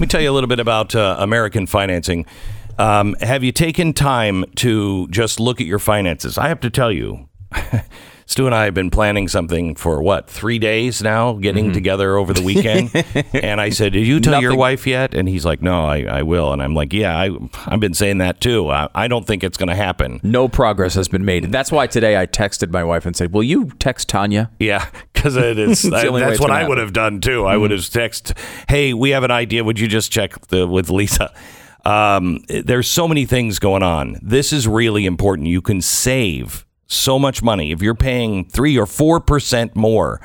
Let me tell you a little bit about uh, American financing. Um, have you taken time to just look at your finances? I have to tell you, Stu and I have been planning something for what three days now, getting Mm-hmm. together over the weekend. and I said, "Did you tell your wife yet?" And he's like, "No, I, I will." And I'm like, "Yeah, I, I've been saying that too. I, I don't think it's going to happen." No progress has been made. And that's why today I texted my wife and said, Will you text Tanya? Yeah, because it is. I- that's what I would have done too. I would have texted, "Hey, we have an idea. Would you just check the, with Lisa?" Um, there's so many things going on. This is really important. You can save so much money if you're paying three or four percent more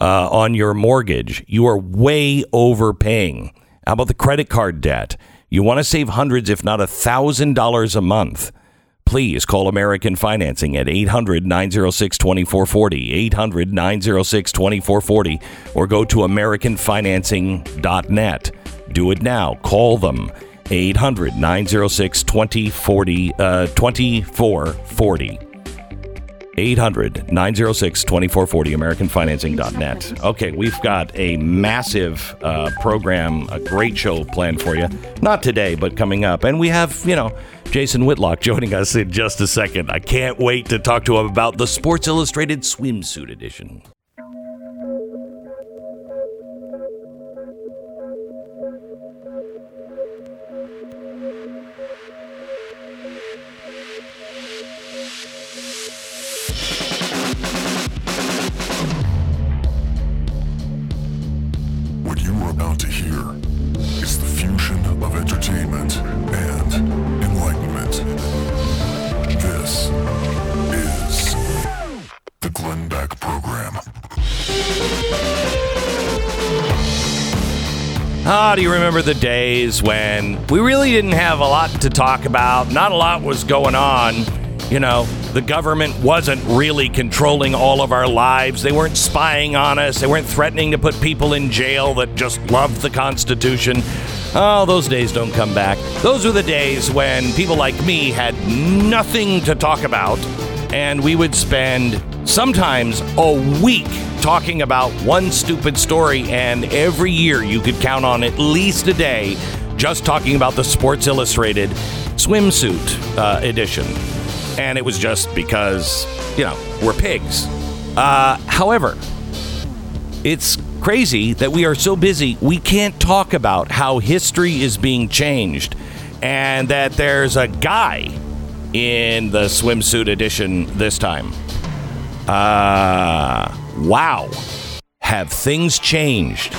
uh, on your mortgage. You are way overpaying. How about the credit card debt? You want to save hundreds, if not a thousand dollars a month please call American Financing at 800 906 2440, 800 906 2440, or go to AmericanFinancing.net. Do it now. Call them 800 906 2040, uh, 2440. 800 906 2440, AmericanFinancing.net. Okay, we've got a massive uh, program, a great show planned for you. Not today, but coming up. And we have, you know, Jason Whitlock joining us in just a second. I can't wait to talk to him about the Sports Illustrated Swimsuit Edition. The days when we really didn't have a lot to talk about? Not a lot was going on. You know, the government wasn't really controlling all of our lives. They weren't spying on us. They weren't threatening to put people in jail that just loved the Constitution. Oh, those days don't come back. Those were the days when people like me had nothing to talk about, and we would spend sometimes a week talking about one stupid story, and every year you could count on at least a day just talking about the Sports Illustrated swimsuit uh, edition. And it was just because, you know, we're pigs. Uh, however, it's crazy that we are so busy we can't talk about how history is being changed and that there's a guy in the swimsuit edition this time. Uh, wow. Have things changed?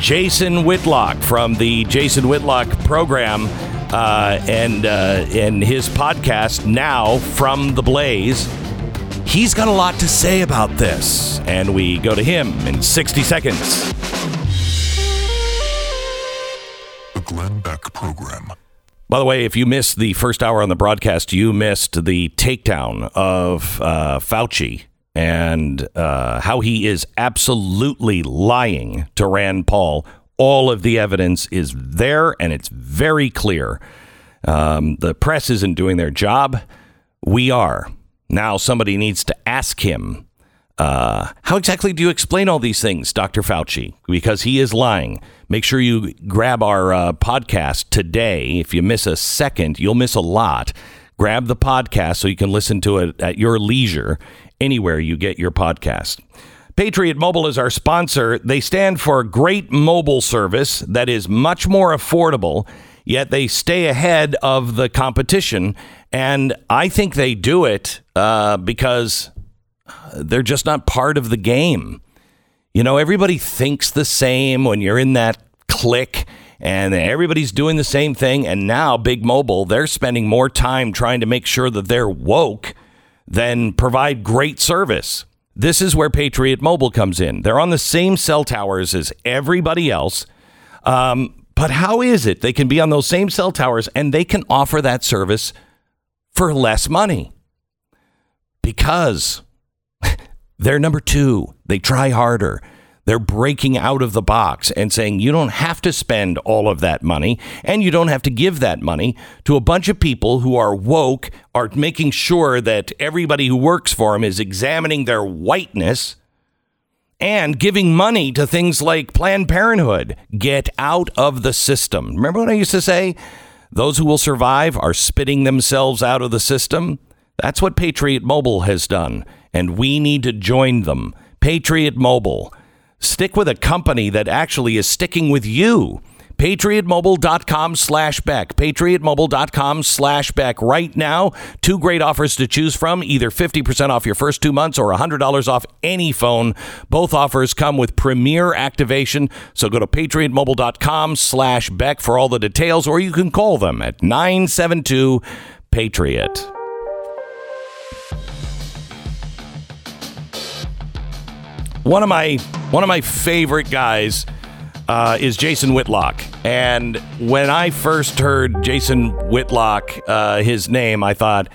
Jason Whitlock from the Jason Whitlock program uh, and uh, and his podcast now from the Blaze. He's got a lot to say about this, and we go to him in 60 seconds. The Glenn Beck Program. By the way, if you missed the first hour on the broadcast, you missed the takedown of uh, Fauci and uh, how he is absolutely lying to Rand Paul. All of the evidence is there, and it's very clear. Um, the press isn't doing their job. We are. Now, somebody needs to ask him uh, how exactly do you explain all these things, Dr. Fauci? Because he is lying. Make sure you grab our uh, podcast today. If you miss a second, you'll miss a lot. Grab the podcast so you can listen to it at your leisure anywhere you get your podcast. Patriot Mobile is our sponsor. They stand for great mobile service that is much more affordable, yet they stay ahead of the competition. And I think they do it uh, because they're just not part of the game. You know, everybody thinks the same when you're in that clique and everybody's doing the same thing. And now, Big Mobile, they're spending more time trying to make sure that they're woke than provide great service. This is where Patriot Mobile comes in. They're on the same cell towers as everybody else. Um, but how is it they can be on those same cell towers and they can offer that service for less money? Because they're number two. They try harder. They're breaking out of the box and saying you don't have to spend all of that money and you don't have to give that money to a bunch of people who are woke, are making sure that everybody who works for them is examining their whiteness and giving money to things like Planned Parenthood. Get out of the system. Remember what I used to say? Those who will survive are spitting themselves out of the system. That's what Patriot Mobile has done, and we need to join them. Patriot Mobile. Stick with a company that actually is sticking with you. PatriotMobile.com slash Beck. PatriotMobile.com slash Beck. Right now, two great offers to choose from either 50% off your first two months or $100 off any phone. Both offers come with premier activation. So go to PatriotMobile.com slash Beck for all the details, or you can call them at 972 Patriot. One of my one of my favorite guys uh, is Jason Whitlock, and when I first heard Jason Whitlock, uh, his name, I thought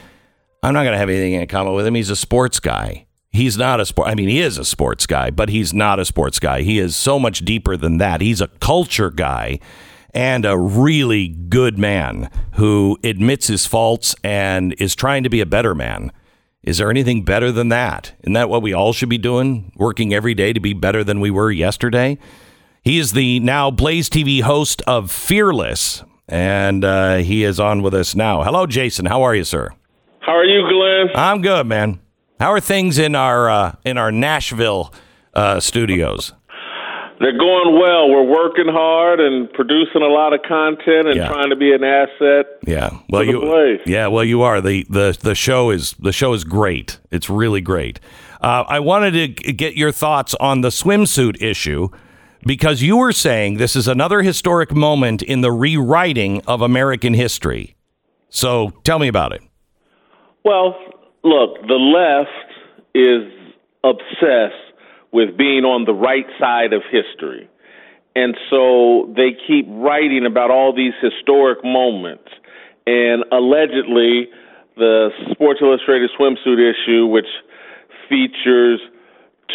I'm not going to have anything in common with him. He's a sports guy. He's not a sport. I mean, he is a sports guy, but he's not a sports guy. He is so much deeper than that. He's a culture guy and a really good man who admits his faults and is trying to be a better man. Is there anything better than that? Isn't that what we all should be doing? Working every day to be better than we were yesterday? He is the now Blaze TV host of Fearless, and uh, he is on with us now. Hello, Jason. How are you, sir? How are you, Glenn? I'm good, man. How are things in our uh, in our Nashville uh, studios? They're going well. We're working hard and producing a lot of content and Yeah. trying to be an asset. Yeah. Well, you. Blaze. Yeah. Well, you are the the the show is the show is great. It's really great. Uh, I wanted to get your thoughts on the swimsuit issue because you were saying this is another historic moment in the rewriting of American history. So tell me about it. Well, look, the left is obsessed with being on the right side of history. And so they keep writing about all these historic moments. And allegedly, the Sports Illustrated swimsuit issue, which features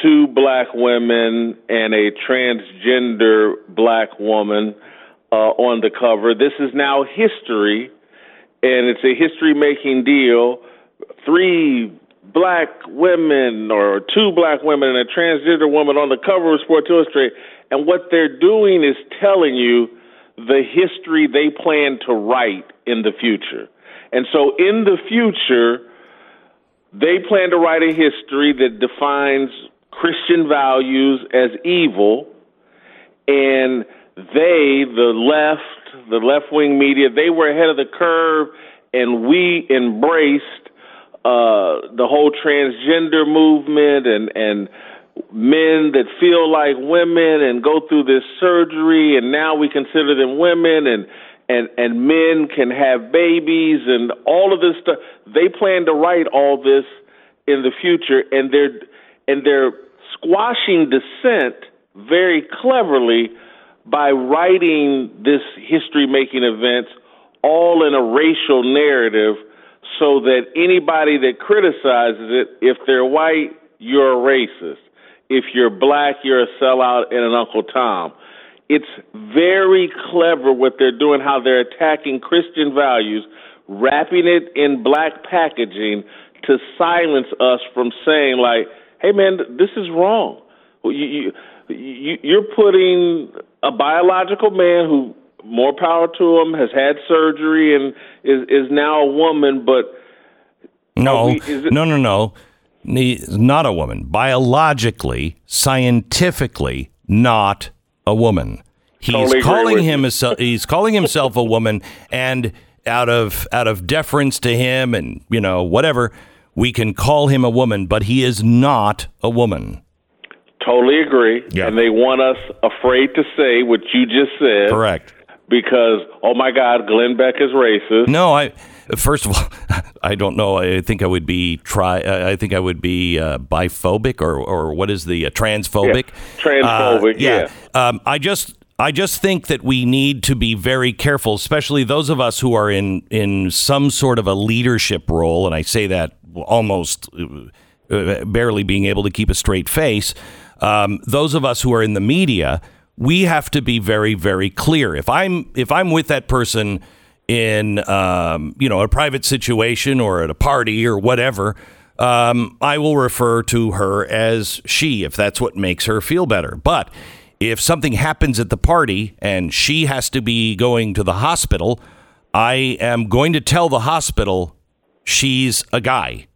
two black women and a transgender black woman uh, on the cover, this is now history and it's a history making deal. Three black women or two black women and a transgender woman on the cover of Sports Illustrated. And what they're doing is telling you the history they plan to write in the future. And so in the future, they plan to write a history that defines Christian values as evil and they, the left, the left wing media, they were ahead of the curve, and we embraced uh, the whole transgender movement and and men that feel like women and go through this surgery, and now we consider them women, and and and men can have babies, and all of this stuff. They plan to write all this in the future, and they're and they're squashing dissent very cleverly by writing this history making events all in a racial narrative so that anybody that criticizes it, if they're white, you're a racist. If you're black, you're a sellout and an Uncle Tom. It's very clever what they're doing, how they're attacking Christian values, wrapping it in black packaging to silence us from saying, like, hey, man, this is wrong. You, you, you, you're putting a biological man who more power to him has had surgery and is is now a woman but No, we- it- no, no, no. Ne- Not a woman. Biologically, scientifically, not a woman. He's Totally calling him a, he's calling himself a woman, and out of out of deference to him, and you know whatever, we can call him a woman, but he is not a woman. totally agree Yeah. and they want us afraid to say what you just said Correct. Because oh my god Glenn Beck is racist No, I first of all, I don't know. I think I would be try. I think I would be uh, biphobic or or what is the uh, transphobic? Yeah, transphobic, Uh, yeah. Um, I just I just think that we need to be very careful, especially those of us who are in in some sort of a leadership role, and I say that almost uh, uh, barely being able to keep a straight face. Um, those of us who are in the media, we have to be very very clear. If I'm if I'm with that person in um, you know a private situation or at a party or whatever, um, I will refer to her as she if that's what makes her feel better. But if something happens at the party and she has to be going to the hospital, I am going to tell the hospital she's a guy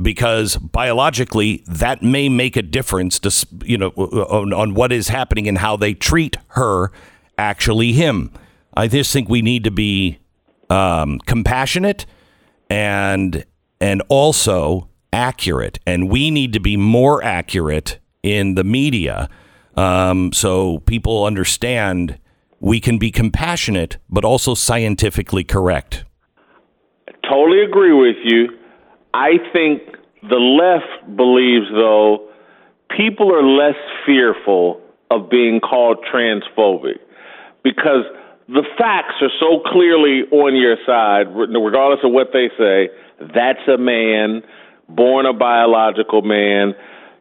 because biologically that may make a difference to you know on, on what is happening and how they treat her actually him. I just think we need to be um, compassionate and and also accurate. And we need to be more accurate in the media. Um, so people understand we can be compassionate but also scientifically correct. I Totally agree with you. I think the left believes, though, people are less fearful of being called transphobic because the facts are so clearly on your side, regardless of what they say. That's a man, born a biological man.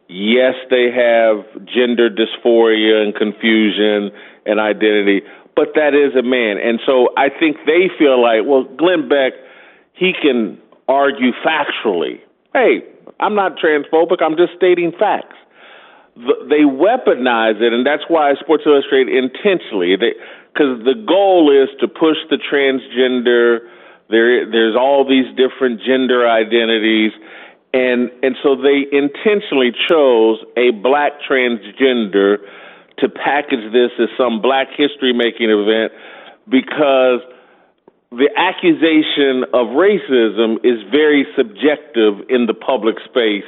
Yes, they have gender dysphoria and confusion and identity, but that is a man. And so I think they feel like, well, Glenn Beck, he can argue factually. Hey, I'm not transphobic, I'm just stating facts. The, they weaponize it, and that's why Sports Illustrated intentionally, because the goal is to push the transgender. There, there's all these different gender identities, and and so they intentionally chose a black transgender to package this as some Black history making event because the accusation of racism is very subjective in the public space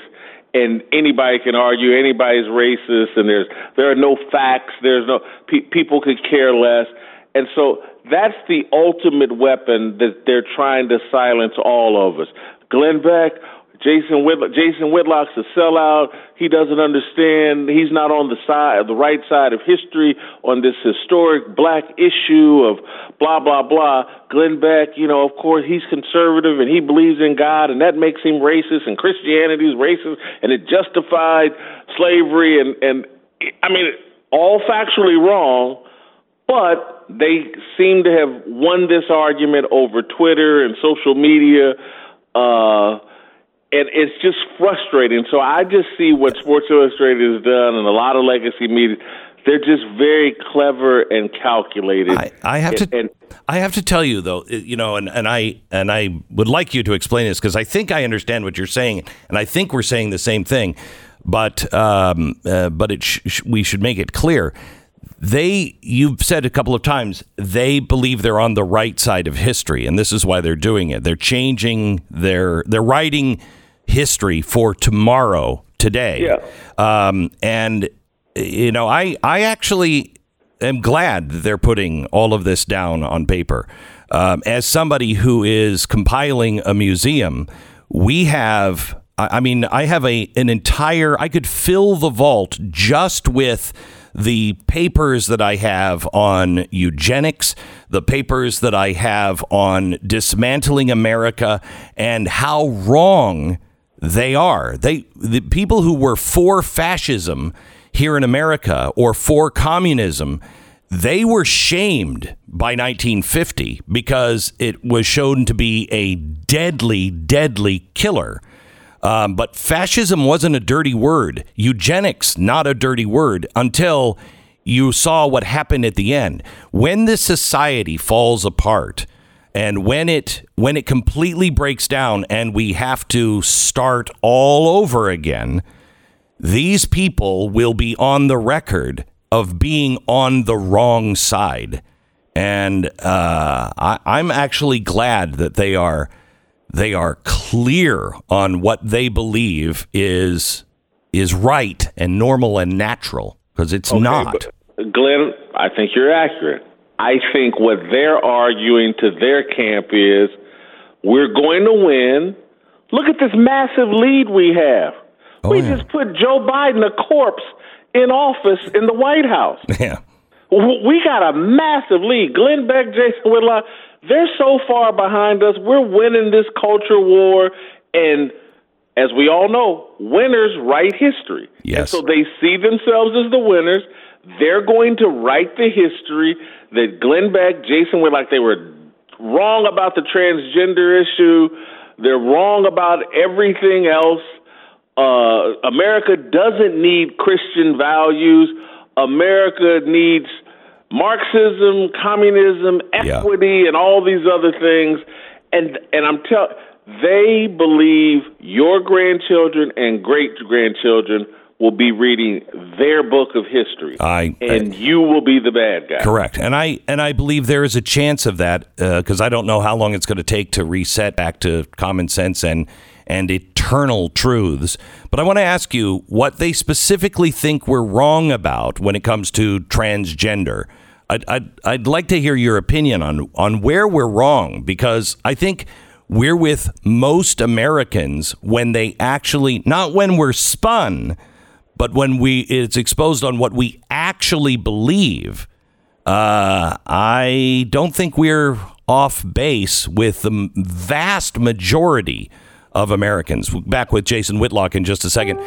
and anybody can argue anybody's racist and there's there are no facts there's no pe- people could care less. And so that's the ultimate weapon that they're trying to silence all of us. Glenn beck Jason Whitlock, Jason Whitlock's a sellout. He doesn't understand. He's not on the side, the right side of history on this historic black issue of blah blah blah. Glenn Beck, you know, of course, he's conservative and he believes in God, and that makes him racist. And Christianity is racist, and it justified slavery. And and I mean, all factually wrong, but they seem to have won this argument over Twitter and social media. Uh, and it's just frustrating. So I just see what Sports Illustrated has done and a lot of legacy media. They're just very clever and calculated. I, I have And- to. and- I have to tell you though, you know, and, and I and I would like you to explain this because I think I understand what you're saying, and I think we're saying the same thing, but um, uh, but it sh- sh- we should make it clear. They, you've said a couple of times, they believe they're on the right side of history, and this is why they're doing it. They're changing their, they're writing history for tomorrow, today. Yeah. Um, and you know, I I actually am glad that they're putting all of this down on paper. Um, as somebody who is compiling a museum, we have. I I mean, I have a an entire. I could fill the vault just with the papers that I have on eugenics, the papers that I have on dismantling America, and how wrong they are. They the people who were for fascism here in America or for communism, they were shamed by 1950 because it was shown to be a deadly, deadly killer. Um, but fascism wasn't a dirty word. Eugenics, not a dirty word until you saw what happened at the end. When this society falls apart, and when it when it completely breaks down and we have to start all over again, these people will be on the record of being on the wrong side. And uh, I, I'm actually glad that they are they are clear on what they believe is is right and normal and natural because it's not. Glenn, I think you're accurate. I think what they're arguing to their camp is we're going to win. Look at this massive lead we have. Oh, we yeah. just put Joe Biden, a corpse, in office in the White House. yeah. We got a massive lead. Glenn Beck, Jason Whitlock, they're so far behind us. We're winning this culture war. And as we all know, winners write history. And Yes. so they see themselves as the winners. They're going to write the history that Glenn Beck, Jason Whitlock, they were wrong about the transgender issue. They're wrong about everything else. Uh, America doesn't need Christian values. America needs Marxism, communism, Yeah. equity, and all these other things. And and I'm telling, they believe your grandchildren and great grandchildren will be reading their book of history, I- and you will be the bad guy. Correct, and I and I believe there is a chance of that uh, because I don't know how long it's going to take to reset back to common sense and and eternal truths. But I want to ask you what they specifically think we're wrong about when it comes to transgender. I'd, I'd, I'd like to hear your opinion on on where we're wrong because I think we're with most Americans when they actually not when we're spun, but when we it's exposed on what we actually believe. Uh, I don't think we're off base with the vast majority of Americans. Back with Jason Whitlock in just a second.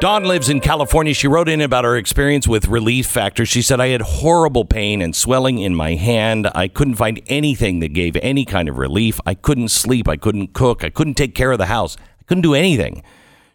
Dawn lives in California. She wrote in about her experience with Relief Factor. She said, I had horrible pain and swelling in my hand. I couldn't find anything that gave any kind of relief. I couldn't sleep. I couldn't cook. I couldn't take care of the house. I couldn't do anything.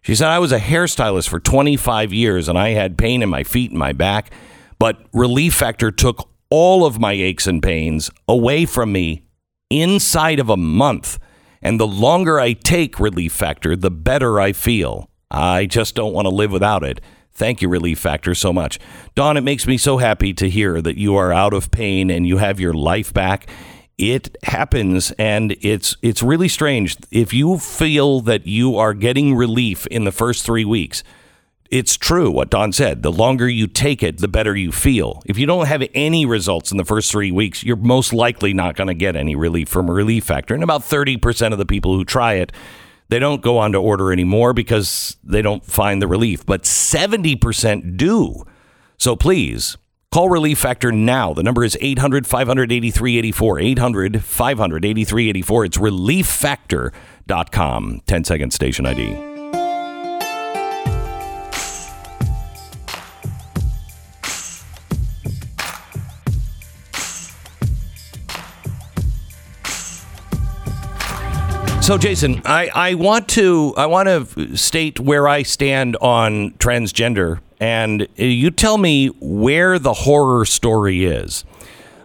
She said, I was a hairstylist for 25 years and I had pain in my feet and my back, but Relief Factor took all of my aches and pains away from me inside of a month. And the longer I take Relief Factor, the better I feel. I just don't want to live without it. Thank you, Relief Factor, so much. Dawn, it makes me so happy to hear that you are out of pain and you have your life back. It happens and it's it's really strange. If you feel that you are getting relief in the first 3 weeks, it's true what Dawn said. The longer you take it, the better you feel. If you don't have any results in the first three weeks, you're most likely not going to get any relief from relief factor. And about 30% of the people who try it, they don't go on to order anymore because they don't find the relief. But 70% do. So please call Relief Factor now. The number is 800 583 84. 800 583 84. It's relieffactor.com. 10 second station ID. So, Jason, I, I want to I want to state where I stand on transgender, and you tell me where the horror story is.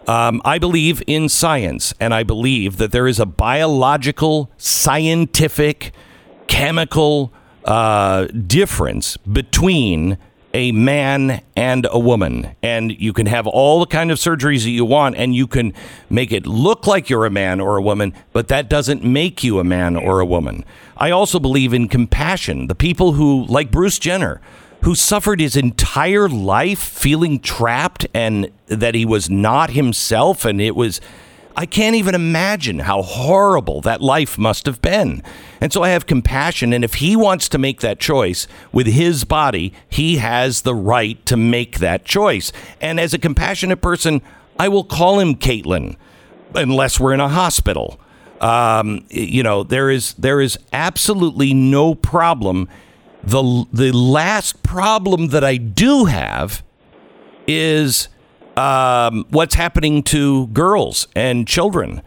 Um, I believe in science, and I believe that there is a biological, scientific, chemical uh, difference between a man and a woman. And you can have all the kind of surgeries that you want and you can make it look like you're a man or a woman but that doesn't make you a man or a woman. I also believe in compassion. The people who like bruce jenner who suffered his entire life feeling trapped and that he was not himself and it was I can't even imagine how horrible that life must have been. And so I have compassion. And if he wants to make that choice with his body, he has the right to make that choice. And as a compassionate person, I will call him Caitlyn, unless we're in a hospital. Um, you know, there is there is absolutely no problem. The the last problem that I do have is um, what's happening to girls and children.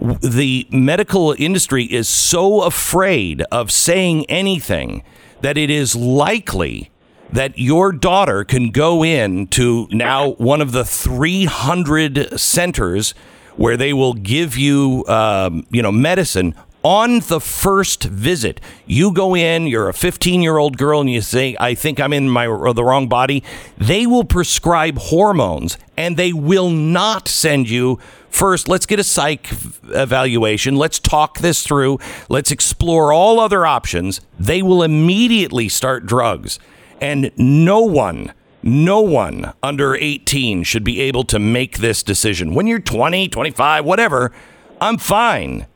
The medical industry is so afraid of saying anything that it is likely that your daughter can go in to now one of the 300 centers where they will give you, um, you know, medicine on the first visit. You go in, you're a 15 year old girl, and you say, I think I'm in my or the wrong body. They will prescribe hormones and they will not send you first. Let's get a psych evaluation. Let's talk this through. Let's explore all other options. They will immediately start drugs. And no one no one under 18 should be able to make this decision. When you're 20, 25, whatever, I'm fine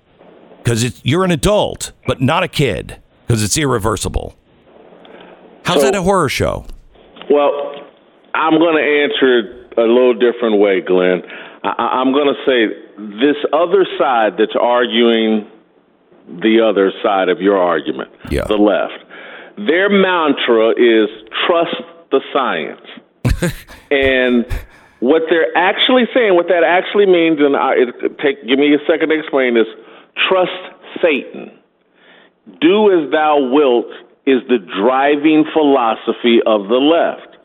because you're an adult, but not a kid because it's irreversible. How's So- that a horror show? Well, I'm going to answer it a little different way, Glenn. I, I'm going to say this other side that's arguing the other side of your argument, Yeah. the left. Their mantra is trust the science. and what they're actually saying, what that actually means, and I, it, take give me a second to explain this. Trust Satan. do as thou wilt is the driving philosophy of the left.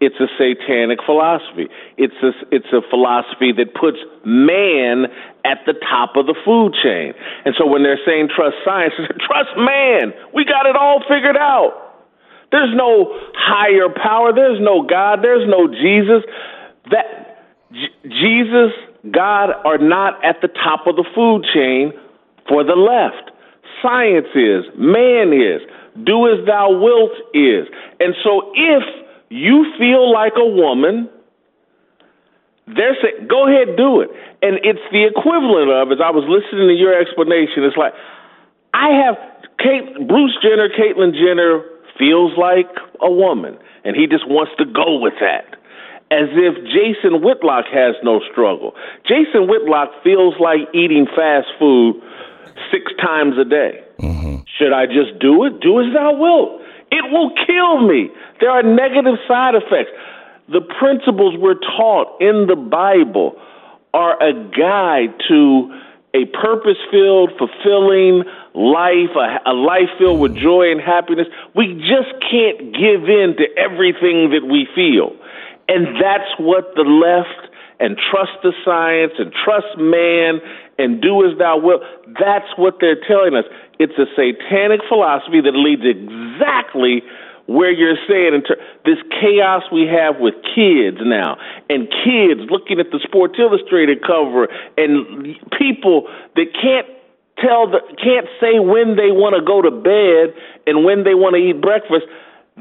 It's a satanic philosophy. It's a, it's a philosophy that puts man at the top of the food chain. And so when they're saying trust science, trust man. We got it all figured out. There's no higher power. There's no God. There's no Jesus. That J- Jesus, God are not at the top of the food chain for the left. Science is, man is, do as thou wilt is. And so if you feel like a woman, they're saying, go ahead, do it. And it's the equivalent of, as I was listening to your explanation, it's like, I have Kate, Bruce Jenner, Caitlyn Jenner feels like a woman, and he just wants to go with that. As if Jason Whitlock has no struggle. Jason Whitlock feels like eating fast food six times a day. Mm-hmm. Should I just do it? Do as thou wilt. It will kill me. There are negative side effects. The principles we're taught in the Bible are a guide to a purpose filled, fulfilling life, a, a, life filled with joy and happiness. We just can't give in to everything that we feel. And that's what the left and trust the science and trust man and do as thou wilt. That's what they're telling us. It's a satanic philosophy that leads exactly where you're saying ter- this chaos we have with kids now, and kids looking at the Sports Illustrated cover, and people that can't tell the can't say when they want to go to bed and when they want to eat breakfast.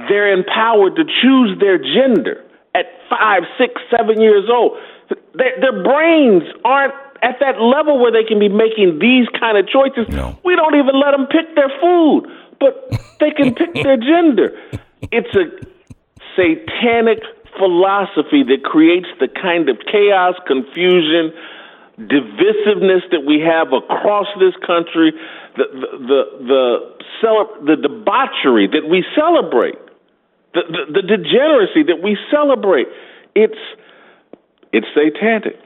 They're empowered to choose their gender at five, six, seven years old. Their, their brains aren't at that level where they can be making these kind of choices. No. We don't even let them pick their food, but they can pick their gender. It's a satanic philosophy that creates the kind of chaos, confusion, divisiveness that we have across this country, the the the the, the debauchery that we celebrate, the, the the degeneracy that we celebrate. It's it's satanic.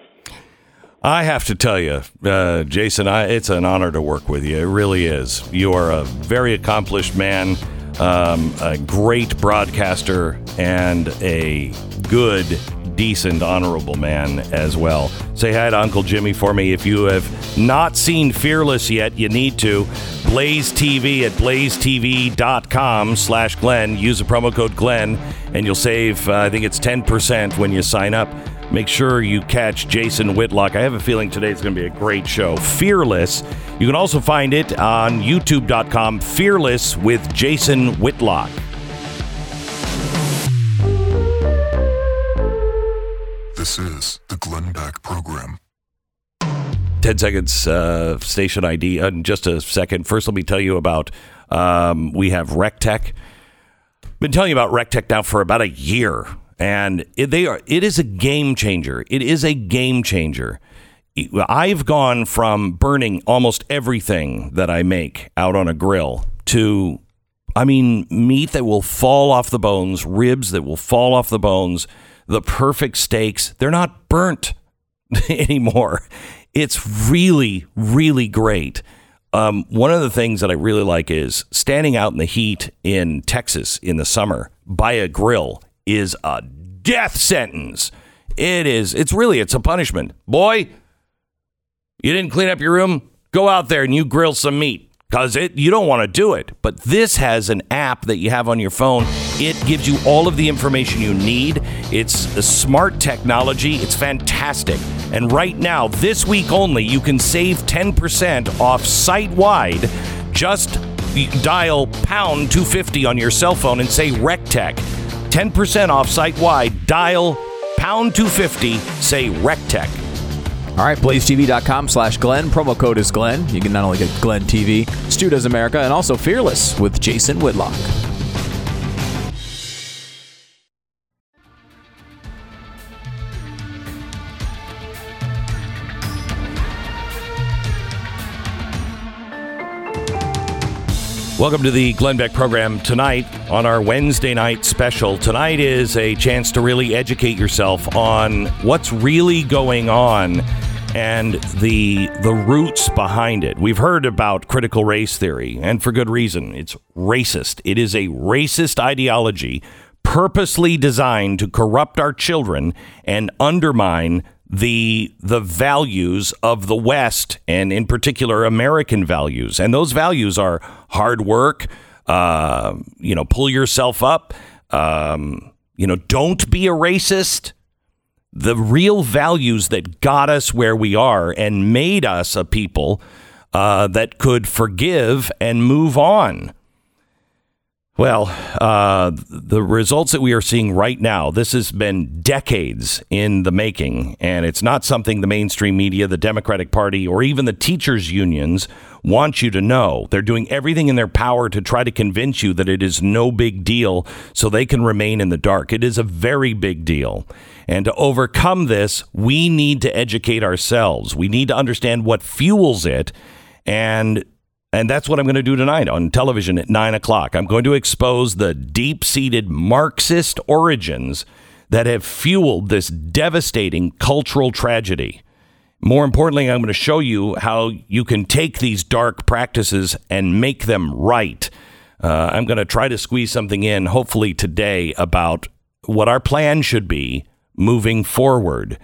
I have to tell you, uh, Jason, I, it's an honor to work with you. It really is. You are a very accomplished man, um, a great broadcaster, and a good, decent, honorable man as well. Say hi to Uncle Jimmy for me. If you have not seen Fearless yet, you need to. Blaze TV at blazetv.com slash Glenn. Use the promo code Glenn, and you'll save, uh, I think it's 10% when you sign up. Make sure you catch Jason Whitlock. I have a feeling today is going to be a great show. Fearless. You can also find it on youtube.com, Fearless with Jason Whitlock. This is the Glenn Beck Program. 10 seconds uh, station ID in just a second. First, let me tell you about um, we have Recteq. Been telling you about Recteq now for about a year and it, they are it is a game changer. It is a game changer. I've gone from burning almost everything that I make out on a grill to I mean meat that will fall off the bones, ribs that will fall off the bones, the perfect steaks. They're not burnt anymore. It's really really great. Um, one of the things that I really like is standing out in the heat in Texas in the summer by a grill is a death sentence. It is. It's really. It's a punishment. Boy, you didn't clean up your room. Go out there and you grill some meat because it you don't want to do it. But this has an app that you have on your phone. It gives you all of the information you need. It's a smart technology. It's fantastic. And right now, this week only, you can save 10% off site wide. Just dial pound 250 on your cell phone and say Recteq. 10% off site wide. Dial pound 250, say Recteq. All right, blazetv.com slash Glenn. Promo code is Glenn. You can not only get Glenn TV, Stu Does America, and also Fearless with Jason Whitlock. Welcome to the Glenn Beck program tonight on our Wednesday night special. Tonight is a chance to really educate yourself on what's really going on and the the roots behind it. We've heard about critical race theory, and for good reason. It's racist. It is a racist ideology purposely designed to corrupt our children and undermine the the values of the West and in particular American values. And those values are hard work, uh, you know, pull yourself up, um, you know, don't be a racist. The real values that got us where we are and made us a people uh, that could forgive and move on. Well, uh, the results that we are seeing right now, this has been decades in the making, and it's not something the mainstream media, the Democratic Party, or even the teachers' unions want you to know. They're doing everything in their power to try to convince you that it is no big deal so they can remain in the dark. It is a very big deal. And to overcome this, we need to educate ourselves. We need to understand what fuels it and and that's what I'm going to do tonight on television at nine o'clock. I'm going to expose the deep seated Marxist origins that have fueled this devastating cultural tragedy. More importantly, I'm going to show you how you can take these dark practices and make them right. Uh, I'm going to try to squeeze something in, hopefully today, about what our plan should be moving forward.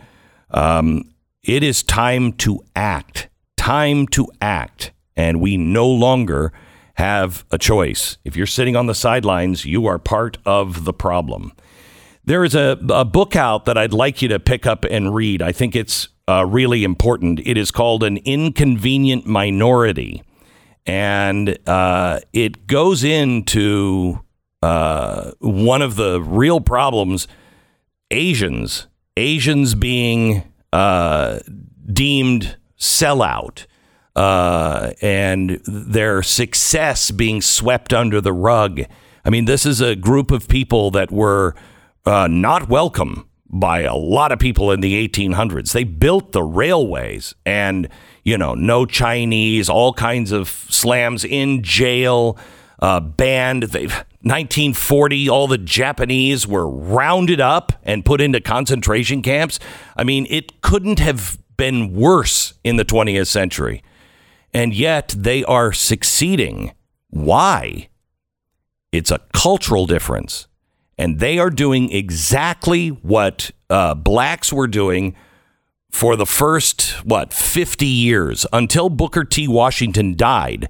Um, it is time to act. Time to act and we no longer have a choice. If you're sitting on the sidelines, you are part of the problem. There is a, a book out that I'd like you to pick up and read. I think it's uh, really important. It is called An Inconvenient Minority. And uh, it goes into uh, one of the real problems Asians, Asians being uh, deemed sellout uh, and their success being swept under the rug. I mean, this is a group of people that were uh, not welcome by a lot of people in the 1800s. They built the railways and, you know, no Chinese, all kinds of slams in jail, uh, banned. They, 1940, all the Japanese were rounded up and put into concentration camps. I mean, it couldn't have been worse in the 20th century and yet they are succeeding. Why? It's a cultural difference. And they are doing exactly what uh, blacks were doing for the first, what, 50 years until Booker T. Washington died.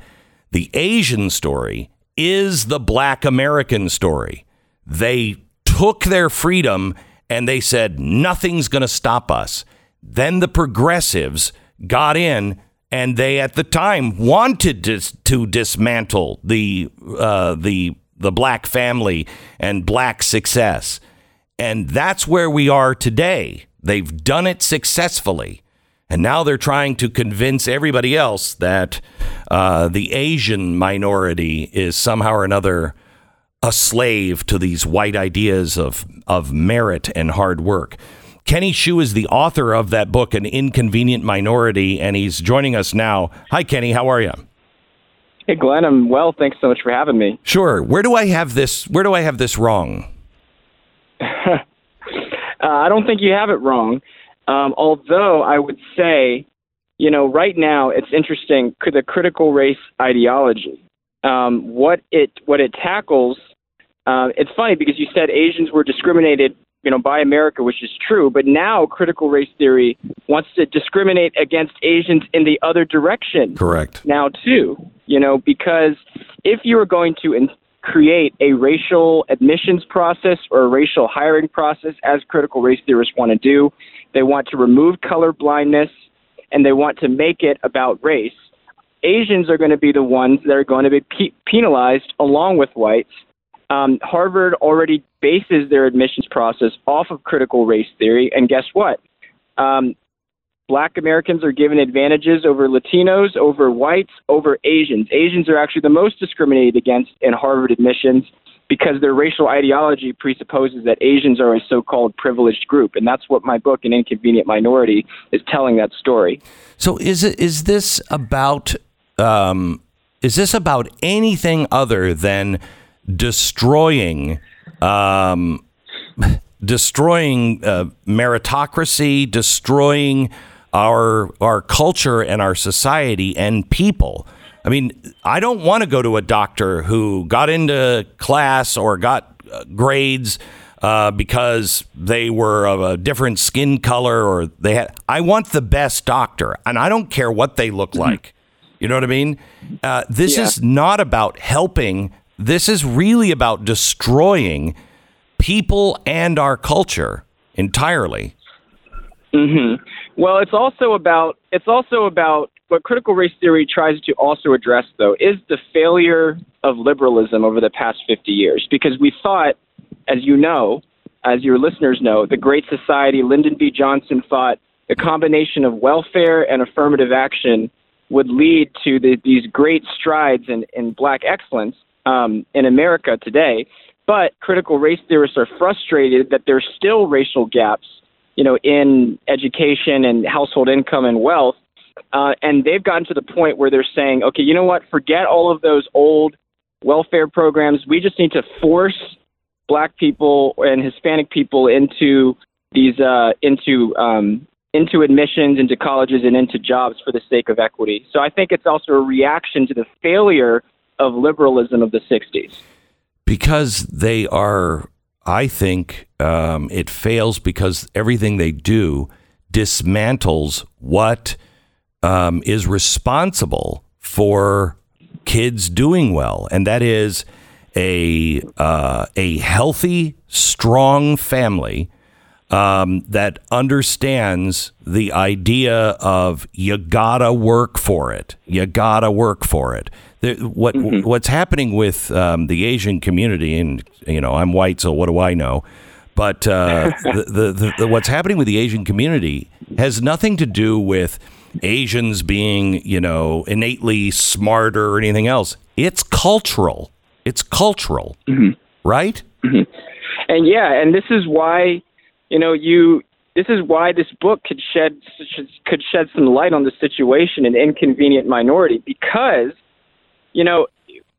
The Asian story is the black American story. They took their freedom and they said, nothing's going to stop us. Then the progressives got in and they at the time wanted to, to dismantle the uh, the the black family and black success, and that's where we are today. They've done it successfully, and now they're trying to convince everybody else that uh, the Asian minority is somehow or another a slave to these white ideas of of merit and hard work. Kenny Xu is the author of that book, An Inconvenient Minority, and he's joining us now. Hi, Kenny. How are you? Hey, Glenn. I'm well. Thanks so much for having me. Sure. Where do I have this? Where do I have this wrong? uh, I don't think you have it wrong. Um, although I would say, you know, right now it's interesting the critical race ideology. Um, what it what it tackles. Uh, it's funny because you said Asians were discriminated you know, by America, which is true. But now critical race theory wants to discriminate against Asians in the other direction. Correct. Now, too, you know, because if you are going to in- create a racial admissions process or a racial hiring process, as critical race theorists want to do, they want to remove color blindness and they want to make it about race. Asians are going to be the ones that are going to be pe- penalized along with whites um, Harvard already bases their admissions process off of critical race theory, and guess what? Um, black Americans are given advantages over Latinos, over whites, over Asians. Asians are actually the most discriminated against in Harvard admissions because their racial ideology presupposes that Asians are a so called privileged group. And that's what my book, An Inconvenient Minority, is telling that story. So is it is this about um, is this about anything other than destroying um, destroying uh, meritocracy, destroying our our culture and our society and people. I mean, I don't want to go to a doctor who got into class or got uh, grades uh, because they were of a different skin color or they had. I want the best doctor, and I don't care what they look mm-hmm. like. You know what I mean? Uh, this yeah. is not about helping. This is really about destroying people and our culture entirely. Mm-hmm. Well, it's also about it's also about what critical race theory tries to also address, though, is the failure of liberalism over the past 50 years. Because we thought, as you know, as your listeners know, the Great Society, Lyndon B. Johnson thought the combination of welfare and affirmative action would lead to the, these great strides in, in black excellence um, in America today. But critical race theorists are frustrated that there's still racial gaps, you know, in education and household income and wealth. Uh, and they've gotten to the point where they're saying, okay, you know what? Forget all of those old welfare programs. We just need to force black people and Hispanic people into these uh, into um, into admissions into colleges and into jobs for the sake of equity. So I think it's also a reaction to the failure of liberalism of the 60s because they are, I think um, it fails because everything they do dismantles what um, is responsible for kids doing well, and that is a uh, a healthy, strong family um, that understands the idea of you gotta work for it. You gotta work for it what mm-hmm. what's happening with um, the Asian community, and you know, I'm white, so what do I know? But uh, the, the, the, the, what's happening with the Asian community has nothing to do with Asians being, you know, innately smarter or anything else. It's cultural. It's cultural, mm-hmm. right? Mm-hmm. And yeah, and this is why, you know, you this is why this book could shed could shed some light on the situation in inconvenient minority because you know,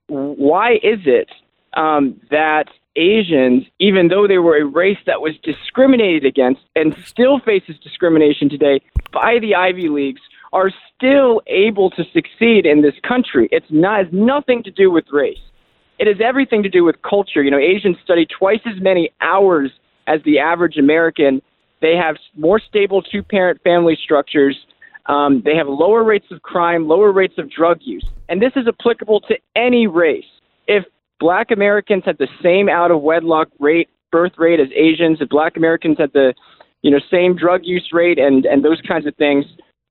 why is it um, that Asians, even though they were a race that was discriminated against and still faces discrimination today by the Ivy Leagues, are still able to succeed in this country? It's not has nothing to do with race. It has everything to do with culture. You know, Asians study twice as many hours as the average American. They have more stable two-parent family structures. Um, they have lower rates of crime, lower rates of drug use. And this is applicable to any race. If black Americans had the same out of wedlock rate, birth rate as Asians, if black Americans had the you know, same drug use rate and, and those kinds of things,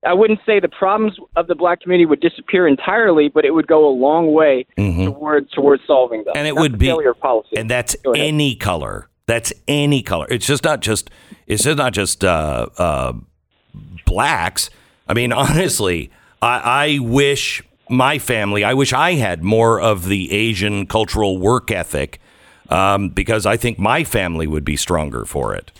I wouldn't say the problems of the black community would disappear entirely, but it would go a long way mm-hmm. toward towards solving them. And it that's would be failure policy. And that's any color. That's any color. It's just not just it's just not just uh, uh, blacks. I mean, honestly, I, I wish my family, I wish I had more of the Asian cultural work ethic um, because I think my family would be stronger for it.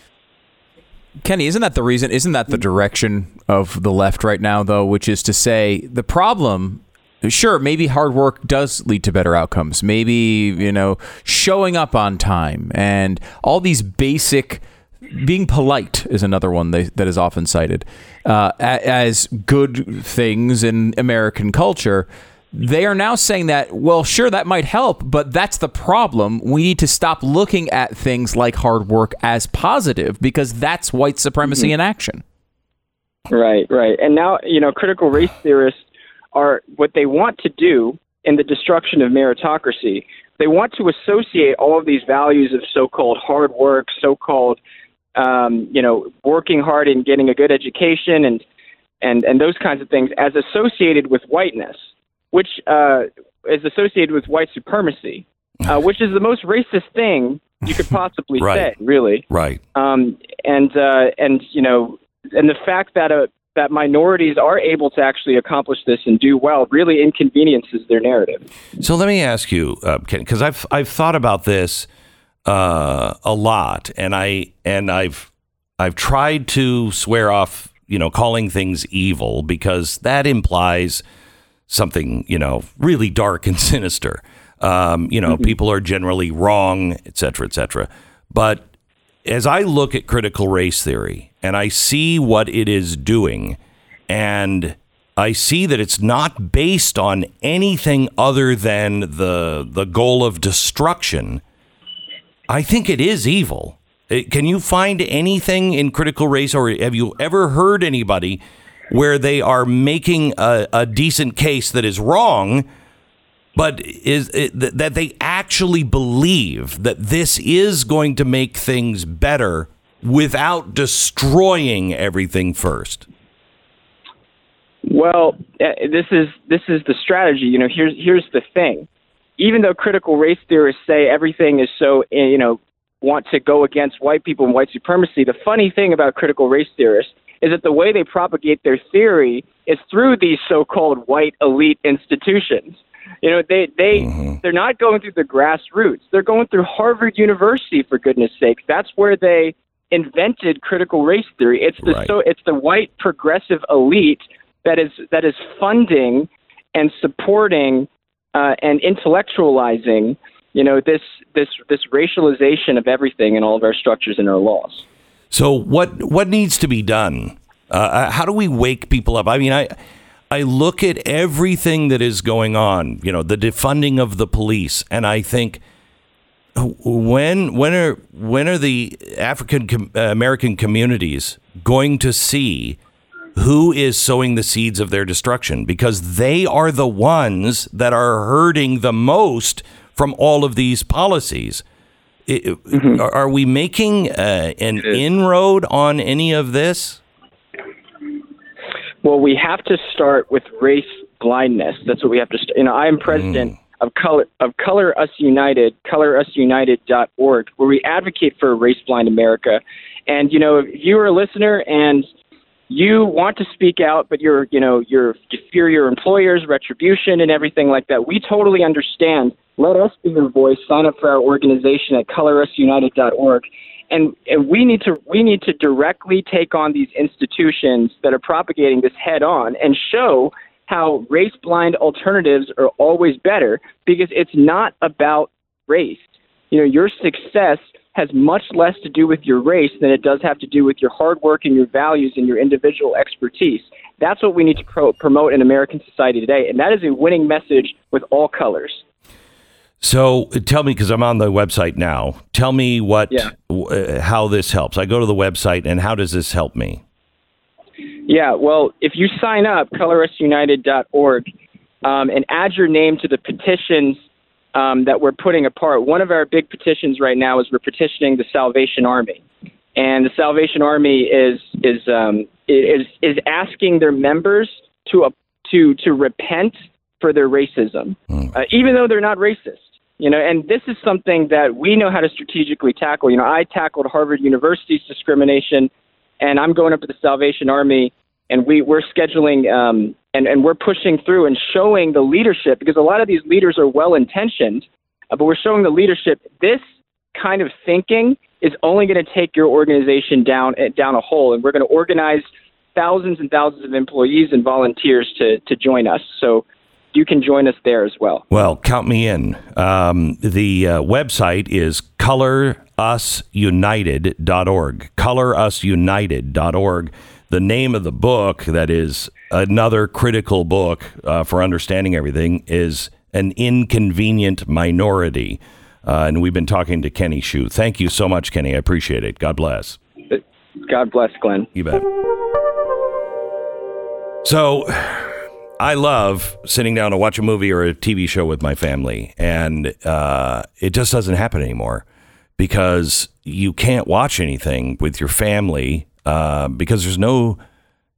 Kenny, isn't that the reason? Isn't that the direction of the left right now, though? Which is to say, the problem sure maybe hard work does lead to better outcomes maybe you know showing up on time and all these basic being polite is another one they, that is often cited uh, as good things in American culture. They are now saying that, well, sure, that might help, but that's the problem. We need to stop looking at things like hard work as positive because that's white supremacy mm-hmm. in action. Right, right. And now, you know, critical race theorists are what they want to do in the destruction of meritocracy. They want to associate all of these values of so called hard work, so called um, you know, working hard and getting a good education and and and those kinds of things as associated with whiteness, which uh, is associated with white supremacy, uh, which is the most racist thing you could possibly right. say, really. Right. Um, and uh, and you know, and the fact that uh, that minorities are able to actually accomplish this and do well really inconveniences their narrative. So let me ask you, Ken, because uh, I've I've thought about this uh, a lot, and I and I've I've tried to swear off, you know, calling things evil because that implies something, you know, really dark and sinister. Um, you know, mm-hmm. people are generally wrong, et cetera, et cetera. But as I look at critical race theory and I see what it is doing, and I see that it's not based on anything other than the the goal of destruction. I think it is evil. Uh, Can you find anything in critical race, or have you ever heard anybody where they are making a, a decent case that is wrong, but is it, that they actually believe that this is going to make things better without destroying everything first? Well, uh, this is this is the strategy. You know, here's here's the thing. Even though critical race theorists say everything is so, uh, you know, want to go against white people and white supremacy, the funny thing about critical race theorists is that the way they propagate their theory is through these so-called white elite institutions. You know, they they they're not going through the grassroots. They're going through Harvard University for goodness sakes. That's where they invented critical race theory. It's the Right. so it's the white progressive elite that is that is funding and supporting uh, and intellectualizing, you know, this this this racialization of everything in all of our structures and our laws. So what what needs to be done? Uh, how do we wake people up? I mean, I I look at everything that is going on. You know, the defunding of the police, and I think when when are when are the African com- uh, American communities going to see who is sowing the seeds of their destruction? Because they are the ones that are hurting the most from all of these policies. I- Are are we making uh, an inroad on any of this? Well, we have to start with race blindness. That's what we have to. St- you know, I am president of Color of Color Us United, ColorUsUnited.org, where we advocate for a race blind America. And you know, if you are a listener and you want to speak out, but you're you know you're you fear your employer's retribution and everything like that. We totally understand. Let us be your voice. Sign up for our organization at ColorUsUnited.org and, and we need to we need to directly take on these institutions that are propagating this head on and show how race blind alternatives are always better because it's not about race. You know, your success has much less to do with your race than it does have to do with your hard work and your values and your individual expertise. That's what we need to pro- promote in American society today, and that is a winning message with all colors. So tell me, because I'm on the website now. Tell me what Yeah. uh, how this helps. I go to the website, and how does this help me? Yeah, well, if you sign up, colorusunited.org, um, and add your name to the petitions um, that we're putting apart, one of our big petitions right now is we're petitioning the Salvation Army, and the Salvation Army is is um, is is asking their members to uh, to to repent for their racism, uh, even though they're not racist. You know, and this is something that we know how to strategically tackle. You know, I tackled Harvard University's discrimination and I'm going up to the Salvation Army, and we we're scheduling um, and and we're pushing through and showing the leadership because a lot of these leaders are well intentioned, uh, but we're showing the leadership this kind of thinking is only going to take your organization down eh, down a hole, and we're going to organize thousands and thousands of employees and volunteers to to join us. So you can join us there as well. Well, count me in. Um, the uh, website is colorusunited.org. Colorusunited.org. The name of the book, that is another critical book uh, for understanding everything, is An Inconvenient Minority. Uh, and we've been talking to Kenny Xu. Thank you so much, Kenny. I appreciate it. God bless. God bless, Glenn. You bet. So, I love sitting down to watch a movie or a TV show with my family, and uh, it just doesn't happen anymore because you can't watch anything with your family uh, because there's no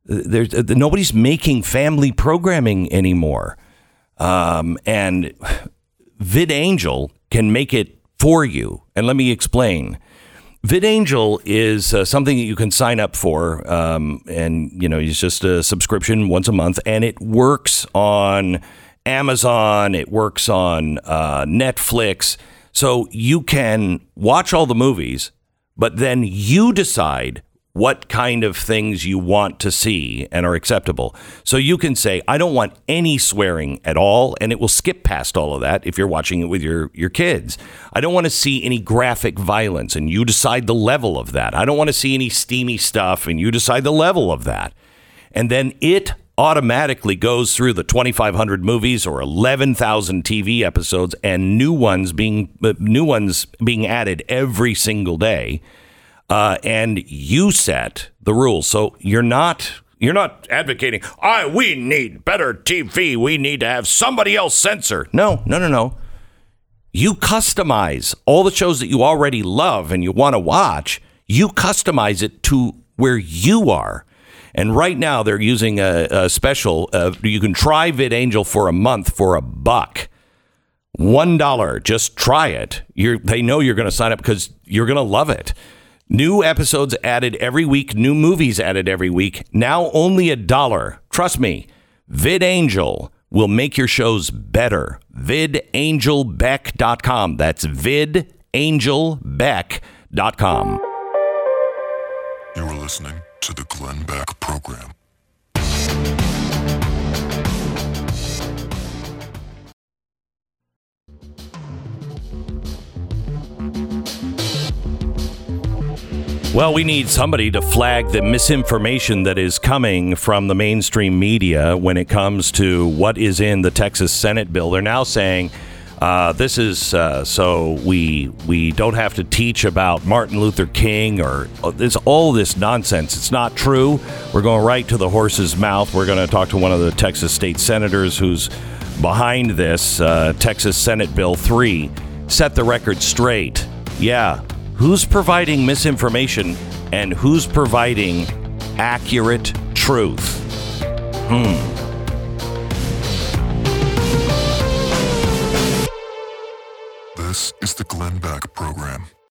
there's uh, nobody's making family programming anymore, um, and VidAngel can make it for you. And let me explain. VidAngel is uh, something that you can sign up for, um, and you know it's just a subscription once a month, and it works on Amazon, it works on uh, Netflix, so you can watch all the movies, but then you decide what kind of things you want to see and are acceptable. So you can say, I don't want any swearing at all, and it will skip past all of that if you're watching it with your, your kids. I don't want to see any graphic violence, and you decide the level of that. I don't want to see any steamy stuff, and you decide the level of that. and then it automatically goes through the 2500 movies or 11,000 TV episodes and new ones being uh, new ones being added every single day uh, and you set the rules so you're not you're not advocating I we need better TV we need to have somebody else censor no no no no you customize all the shows that you already love and you want to watch you customize it to where you are and right now they're using a, a special. Uh, you can try VidAngel for a month for a buck. One dollar. Just try it. You're, they know you're going to sign up because you're going to love it. New episodes added every week. New movies added every week. Now only a dollar. Trust me. VidAngel will make your shows better. VidAngelBeck.com. That's VidAngelBeck.com. You are listening to the Glenn Beck Program. Well, we need somebody to flag the misinformation that is coming from the mainstream media when it comes to what is in the Texas Senate bill. They're now saying uh, this is uh, so we we don't have to teach about Martin Luther King or uh, this all this nonsense. It's not true. We're going right to the horse's mouth. We're going to talk to one of the Texas state senators who's behind this uh, Texas Senate Bill three. Set the record straight. Yeah, who's providing misinformation and who's providing accurate truth? Hmm. This is the Glenn Beck Program.